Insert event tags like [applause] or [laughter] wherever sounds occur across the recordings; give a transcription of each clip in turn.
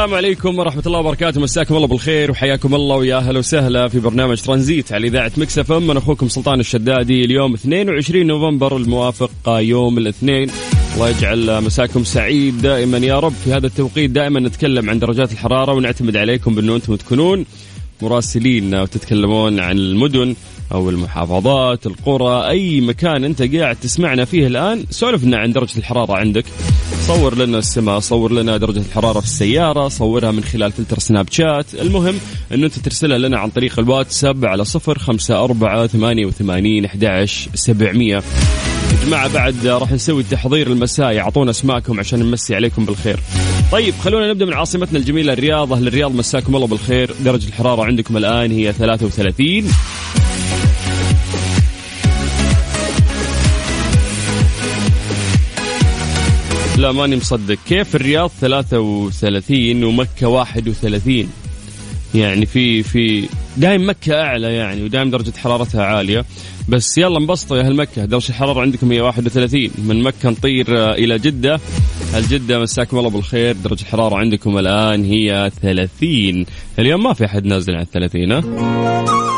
السلام عليكم ورحمة الله وبركاته. مساكم الله بالخير وحياكم الله ويا أهلا وسهلا في برنامج ترانزيت على إذاعة مكس إف إم. أنا أخوكم سلطان الشدادي. اليوم 22 نوفمبر الموافق يوم الاثنين. الله يجعل مساكم سعيد دائما يا رب. في هذا التوقيت دائما نتكلم عن درجات الحرارة ونعتمد عليكم بأنه أنتم تكونون مراسلين وتتكلمون عن المدن. أو المحافظات القرى أي مكان أنت قاعد تسمعنا فيه الآن سولف لنا عن درجة الحرارة عندك. صور لنا السماء صور لنا درجة الحرارة في السيارة صورها من خلال فلتر سناب شات. المهم أنه أنت ترسلها لنا عن طريق الواتساب على صفر خمسة أربعة ثمانية وثمانين أحد سبعمية. جماعة بعد راح نسوي التحضير المسائي أعطونا اسماءكم عشان نمسي عليكم بالخير. طيب خلونا نبدأ من عاصمتنا الجميلة الرياض. أهل الرياض مساكم الله بالخير. درجة الحرارة عندكم الآن هي 33 لا ماني مصدق. كيف الرياض 33 ومكة 31 يعني في في دايم مكة أعلى يعني ودايم درجة حرارتها عالية. بس يلا انبسطوا يا أهل مكة درجة الحرارة عندكم هي 31 من مكة نطير آه، إلى جدة. هل جدة مساكم الله بالخير درجة الحرارة عندكم الآن هي 30 اليوم ما في أحد نازل عن 30 ها؟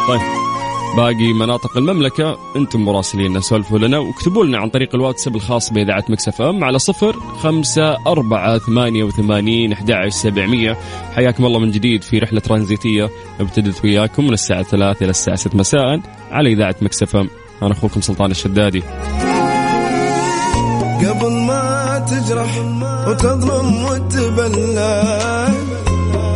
طيب. باقي مناطق المملكة أنتم مراسلين سولفوا لنا واكتبوا لنا عن طريق الواتساب الخاص بإذاعة مكسف أم على صفر خمسة أربعة ثمانية وثمانين سبعمية. حياكم الله من جديد في رحلة ترانزيتية أبتدت وياكم من الساعة ثلاثة إلى الساعة ست مساء على إذاعة مكس أف أم. أنا أخوكم سلطان الشدادي. قبل ما تجرح وتظلم وتبلى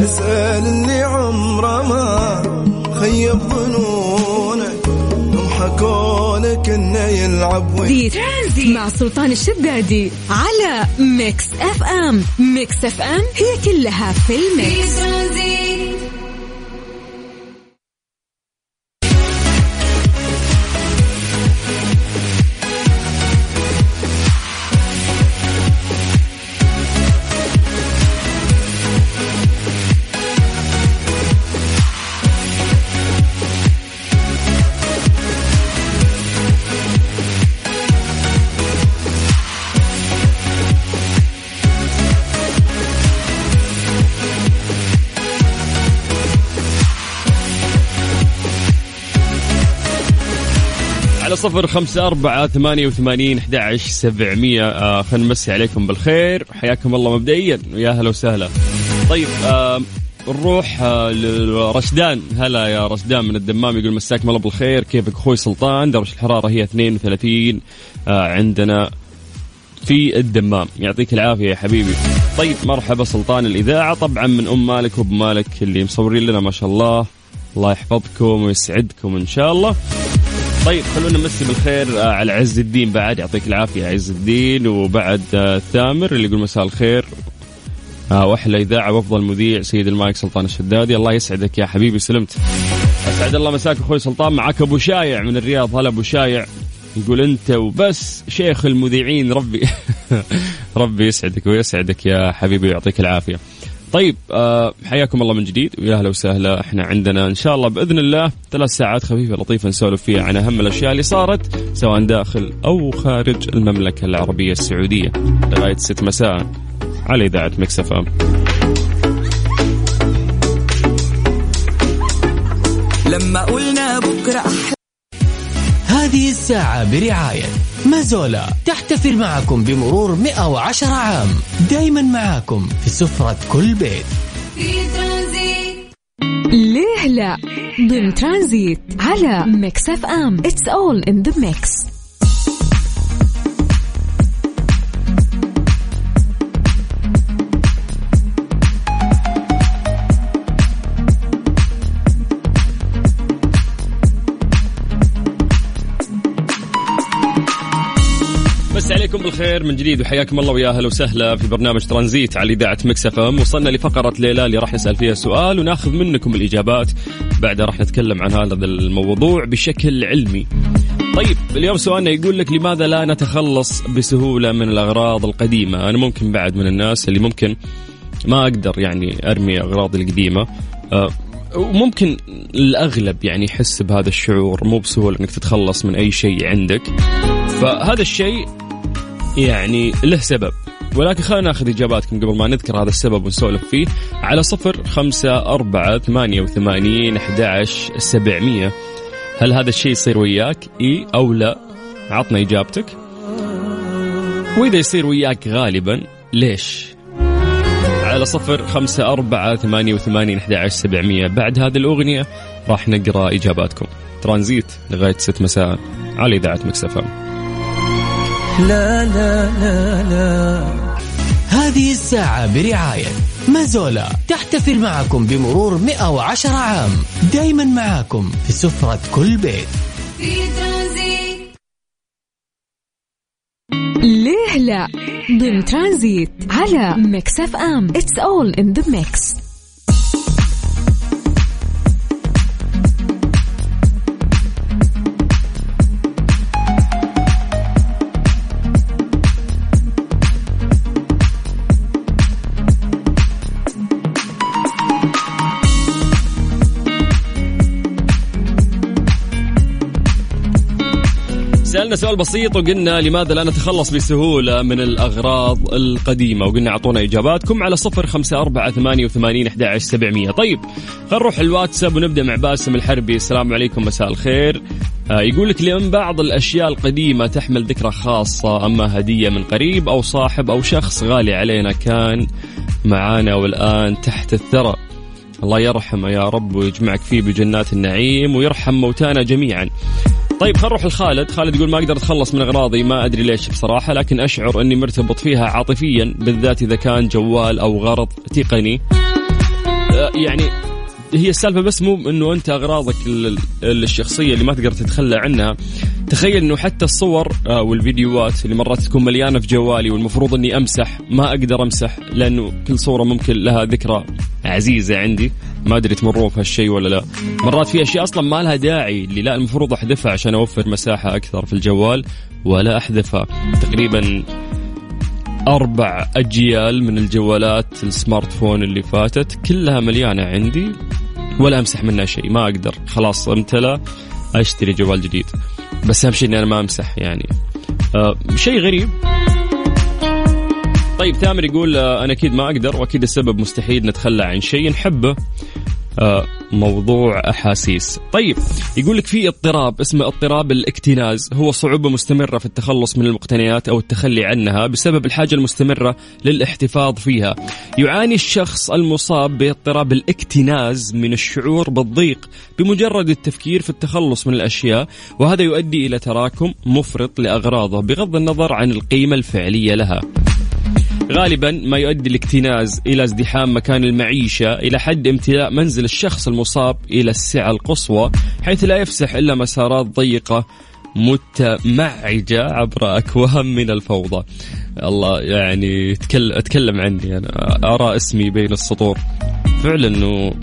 اسأل اللي عمره ما خيب ظنونك. هم حكولك إنه يلعب ويا ترانزيت مع سلطان الشدادي على ميكس اف ام ميكس اف ام هي كلها في ال mix. في على صفر خمسة أربعة ثمانية وثمانين أحد سبعمية. آه خلينا نمسي عليكم بالخير. حياكم الله مبدئيا. ويا هلا وسهلا. طيب آه نروح آه لرشدان. هلا يا رشدان من الدمام يقول مساكم الله بالخير. كيفك أخوي سلطان؟ درجة الحرارة هي 32 آه عندنا في الدمام. يعطيك العافية يا حبيبي. طيب مرحبا سلطان الإذاعة. طبعا من أم مالك وأبو مالك اللي مصورين لنا ما شاء الله. الله يحفظكم ويسعدكم إن شاء الله. طيب خلونا نمسي بالخير آه، على عز الدين بعد. يعطيك العافية يا عز الدين. وبعد آه، ثامر اللي يقول مساء الخير. آه، وأحلى إذاعة وأفضل مذيع سيد المايك سلطان الشدادي. الله يسعدك يا حبيبي سلمت. أسعد الله مساك أخوي سلطان. معك أبو شايع من الرياض. هلا أبو شايع. يقول أنت وبس شيخ المذيعين. ربي [laughs] ربي يسعدك ويسعدك يا حبيبي ويعطيك العافية. طيب آه حياكم الله من جديد. ويا أهلا وسهلا. إحنا عندنا إن شاء الله بإذن الله ثلاث ساعات خفيفة لطيفة نسولف فيها عن أهم الأشياء اللي صارت سواء داخل أو خارج المملكة العربية السعودية. لغاية ست مساء على إذاعة مكسف إم. لما قلنا أحلى هذه الساعة برعاية مازولا تحتفل معكم بمرور 110 عام. دايما معاكم في سفرة كل بيت. ليه لا؟ ضمن ترانزيت على ميكس أف أم. It's all in the mix بالخير من جديد وحياكم الله ويا أهلا وسهلا في برنامج ترانزيت على إذاعة مكس إف إم وصلنا لفقرة ليه لا اللي راح نسال فيها سؤال وناخذ منكم الإجابات بعدها راح نتكلم عن هذا الموضوع بشكل علمي. طيب اليوم سؤالنا يقول لك لماذا لا نتخلص بسهولة من الأغراض القديمة؟ أنا ممكن بعد من الناس اللي ممكن ما أقدر يعني أرمي اغراضي القديمة أه وممكن الأغلب يعني يحس بهذا الشعور مو بسهولة إنك تتخلص من أي شيء عندك فهذا الشيء يعني له سبب. ولكن خلينا ناخذ إجاباتكم قبل ما نذكر هذا السبب ونسولف فيه. على صفر خمسة أربعة ثمانية وثمانين أحد سبعمية. هل هذا الشيء يصير وياك؟ إي أو لا؟ عطنا إجابتك. وإذا يصير وياك غالبا ليش؟ على صفر خمسة أربعة ثمانية وثمانين أحد سبعمية. بعد هذه الأغنية راح نقرأ إجاباتكم. ترانزيت لغاية ست مساء على إذاعة مكس إف إم لا لا لا لا. هذه الساعة برعاية مازولا. تحتفل معكم بمرور 110 عام. دايما معاكم في سفرة كل بيت. ليه لا؟ ضمن ترانزيت على ميكس اف ام. It's all in the mix سألنا سؤال بسيط وقلنا لماذا لا نتخلص بسهولة من الأغراض القديمة؟ وقلنا أعطونا إجاباتكم على صفر خمسة أربعة ثمانية وثمانين أحد سبعمية. طيب خلينا نروح الواتساب ونبدأ مع باسم الحربي. السلام عليكم مساء الخير. آه يقول لك لأن بعض الأشياء القديمة تحمل ذكرى خاصة أما هدية من قريب أو صاحب أو شخص غالي علينا كان معانا والآن تحت الثرى. الله يرحمه يا رب ويجمعك فيه بجنات النعيم ويرحم موتانا جميعا. طيب خلينا نروح لخالد. خالد يقول ما أقدر أتخلص من أغراضي ما أدري ليش بصراحة لكن أشعر إني مرتبط فيها عاطفيا بالذات إذا كان جوال أو غرض تقني. آه، يعني هي السالفة بس مو إنه أنت أغراضك ال- ال- الشخصية اللي ما تقدر تتخلى عنها. تخيل إنه حتى الصور آه، والفيديوهات اللي مرات تكون مليانة في جوالي والمفروض إني أمسح ما أقدر أمسح لأنه كل صورة ممكن لها ذكرى عزيزة عندي. ما أدري تمرون في هالشيء ولا لا. مرات في أشياء أصلا ما لها داعي اللي لا المفروض أحذفها عشان أوفر مساحة أكثر في الجوال ولا أحذفها. تقريبا أربع أجيال من الجوالات السمارت فون اللي فاتت كلها مليانة عندي ولا أمسح منها شيء ما أقدر. خلاص امتلى أشتري جوال جديد. بس أهم شيء إني أنا ما أمسح يعني. آه شيء غريب. طيب ثامر يقول آه أنا أكيد ما أقدر وأكيد السبب مستحيل نتخلى عن شيء نحبه. آه، موضوع أحاسيس. طيب يقول لك في اضطراب اسمه اضطراب الاكتناز. هو صعوبة مستمرة في التخلص من المقتنيات أو التخلي عنها بسبب الحاجة المستمرة للاحتفاظ فيها. يعاني الشخص المصاب باضطراب الاكتناز من الشعور بالضيق بمجرد التفكير في التخلص من الأشياء وهذا يؤدي إلى تراكم مفرط لأغراضه بغض النظر عن القيمة الفعلية لها. غالبا ما يؤدي الاكتناز إلى ازدحام مكان المعيشة إلى حد امتلاء منزل الشخص المصاب إلى السعة القصوى حيث لا يفسح إلا مسارات ضيقة متمعجة عبر أكوام من الفوضى. الله يعني أتكلم عني أنا أرى اسمي بين السطور. فعلا أنه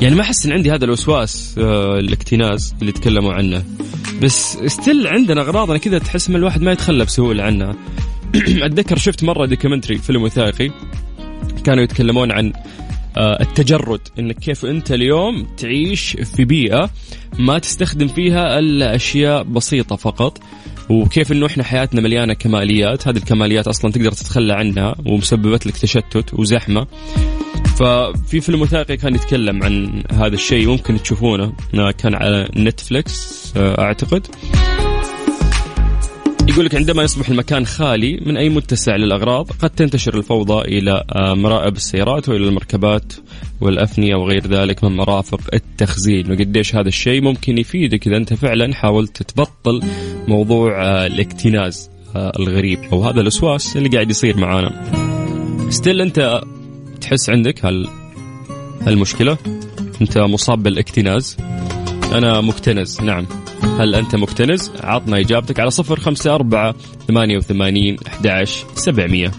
يعني ما أحس أن عندي هذا الوسواس آه، الاكتناز اللي تكلموا عنه. بس still عندنا أغراضنا كذا تحس من الواحد ما يتخلى بسهولة عنها. [clears throat] اتذكر شفت مرة documentary فيلم وثائقي كانوا يتكلمون عن آه، التجرد انك كيف أنت اليوم تعيش في بيئة ما تستخدم فيها الا اشياء بسيطة فقط وكيف إنه إحنا حياتنا مليانة كماليات هذه الكماليات أصلا تقدر تتخلى عنها ومسببت لك تشتت وزحمة. ففي فيلم وثائقي كان يتكلم عن هذا الشيء ممكن تشوفونه آه، كان على Netflix آه، أعتقد. يقول لك عندما يصبح المكان خالي من أي متسع للأغراض قد تنتشر الفوضى إلى آه، مرائب السيارات وإلى المركبات والأفنية وغير ذلك من مرافق التخزين. وقديش هذا الشيء ممكن يفيدك إذا أنت فعلا حاولت تبطل موضوع آه، الاكتناز آه، الغريب. أو هذا الوسواس اللي قاعد يصير معانا. still أنت تحس عندك هال هالمشكلة؟ أنت مصاب بالإكتناز؟ أنا مكتنز نعم هل أنت مكتنز؟ عطنا إجابتك على صفر خمسة أربعة ثمانية وثمانين أحد سبعمية